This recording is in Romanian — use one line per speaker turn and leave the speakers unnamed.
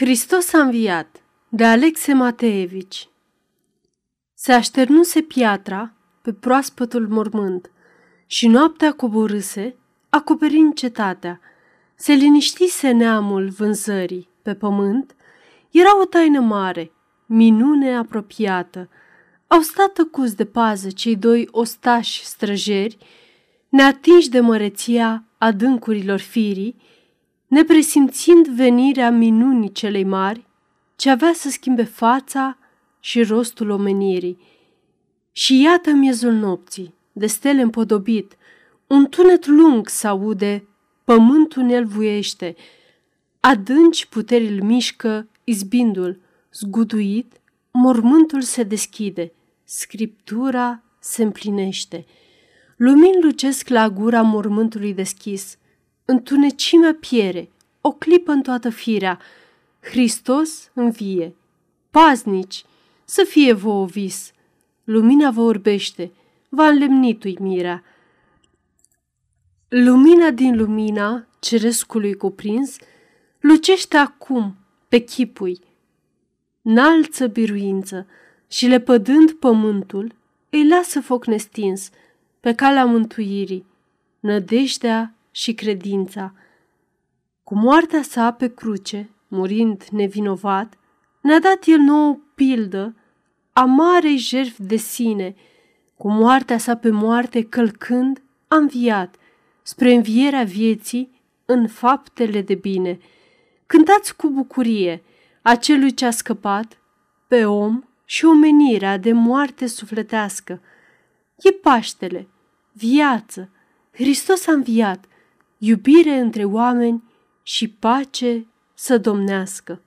Hristos a înviat de Alexe Mateevici Se așternuse piatra pe proaspătul mormânt și noaptea coborâse, acoperind cetatea. Se liniștise neamul vânzării pe pământ, era o taină mare, minune apropiată. Au stat tăcuți de pază cei doi ostași străjeri, neatinși de măreția adâncurilor firii, nepresimțind venirea minunii celei mari, ce avea să schimbe fața și rostul omenirii. Și iată miezul nopții, de stele împodobit, un tunet lung s-aude, pământul ne vuiește, adânci puteri îl mișcă, izbindul, zguduit, mormântul se deschide, scriptura se împlinește. Lumini lucesc la gura mormântului deschis, întunecimea piere, o clipă în toată firea, Hristos învie. Paznici, să fie vouă vis, lumina vă orbește, va înlemni uimirea. Lumina din lumina cerescului cuprins lucește acum pe chipui, înalță biruință și lepădând pământul, îi lasă foc nestins pe calea mântuirii, nădejdea și credința. Cu moartea sa pe cruce, murind nevinovat, ne-a dat el nouă pildă a marei jertfi de sine, cu moartea sa pe moarte călcând, a înviat spre învierea vieții în faptele de bine. Cântați cu bucurie acelui ce a scăpat pe om și omenirea de moarte sufletească. E Paștele, viață, Hristos a înviat, iubire între oameni și pace să domnească.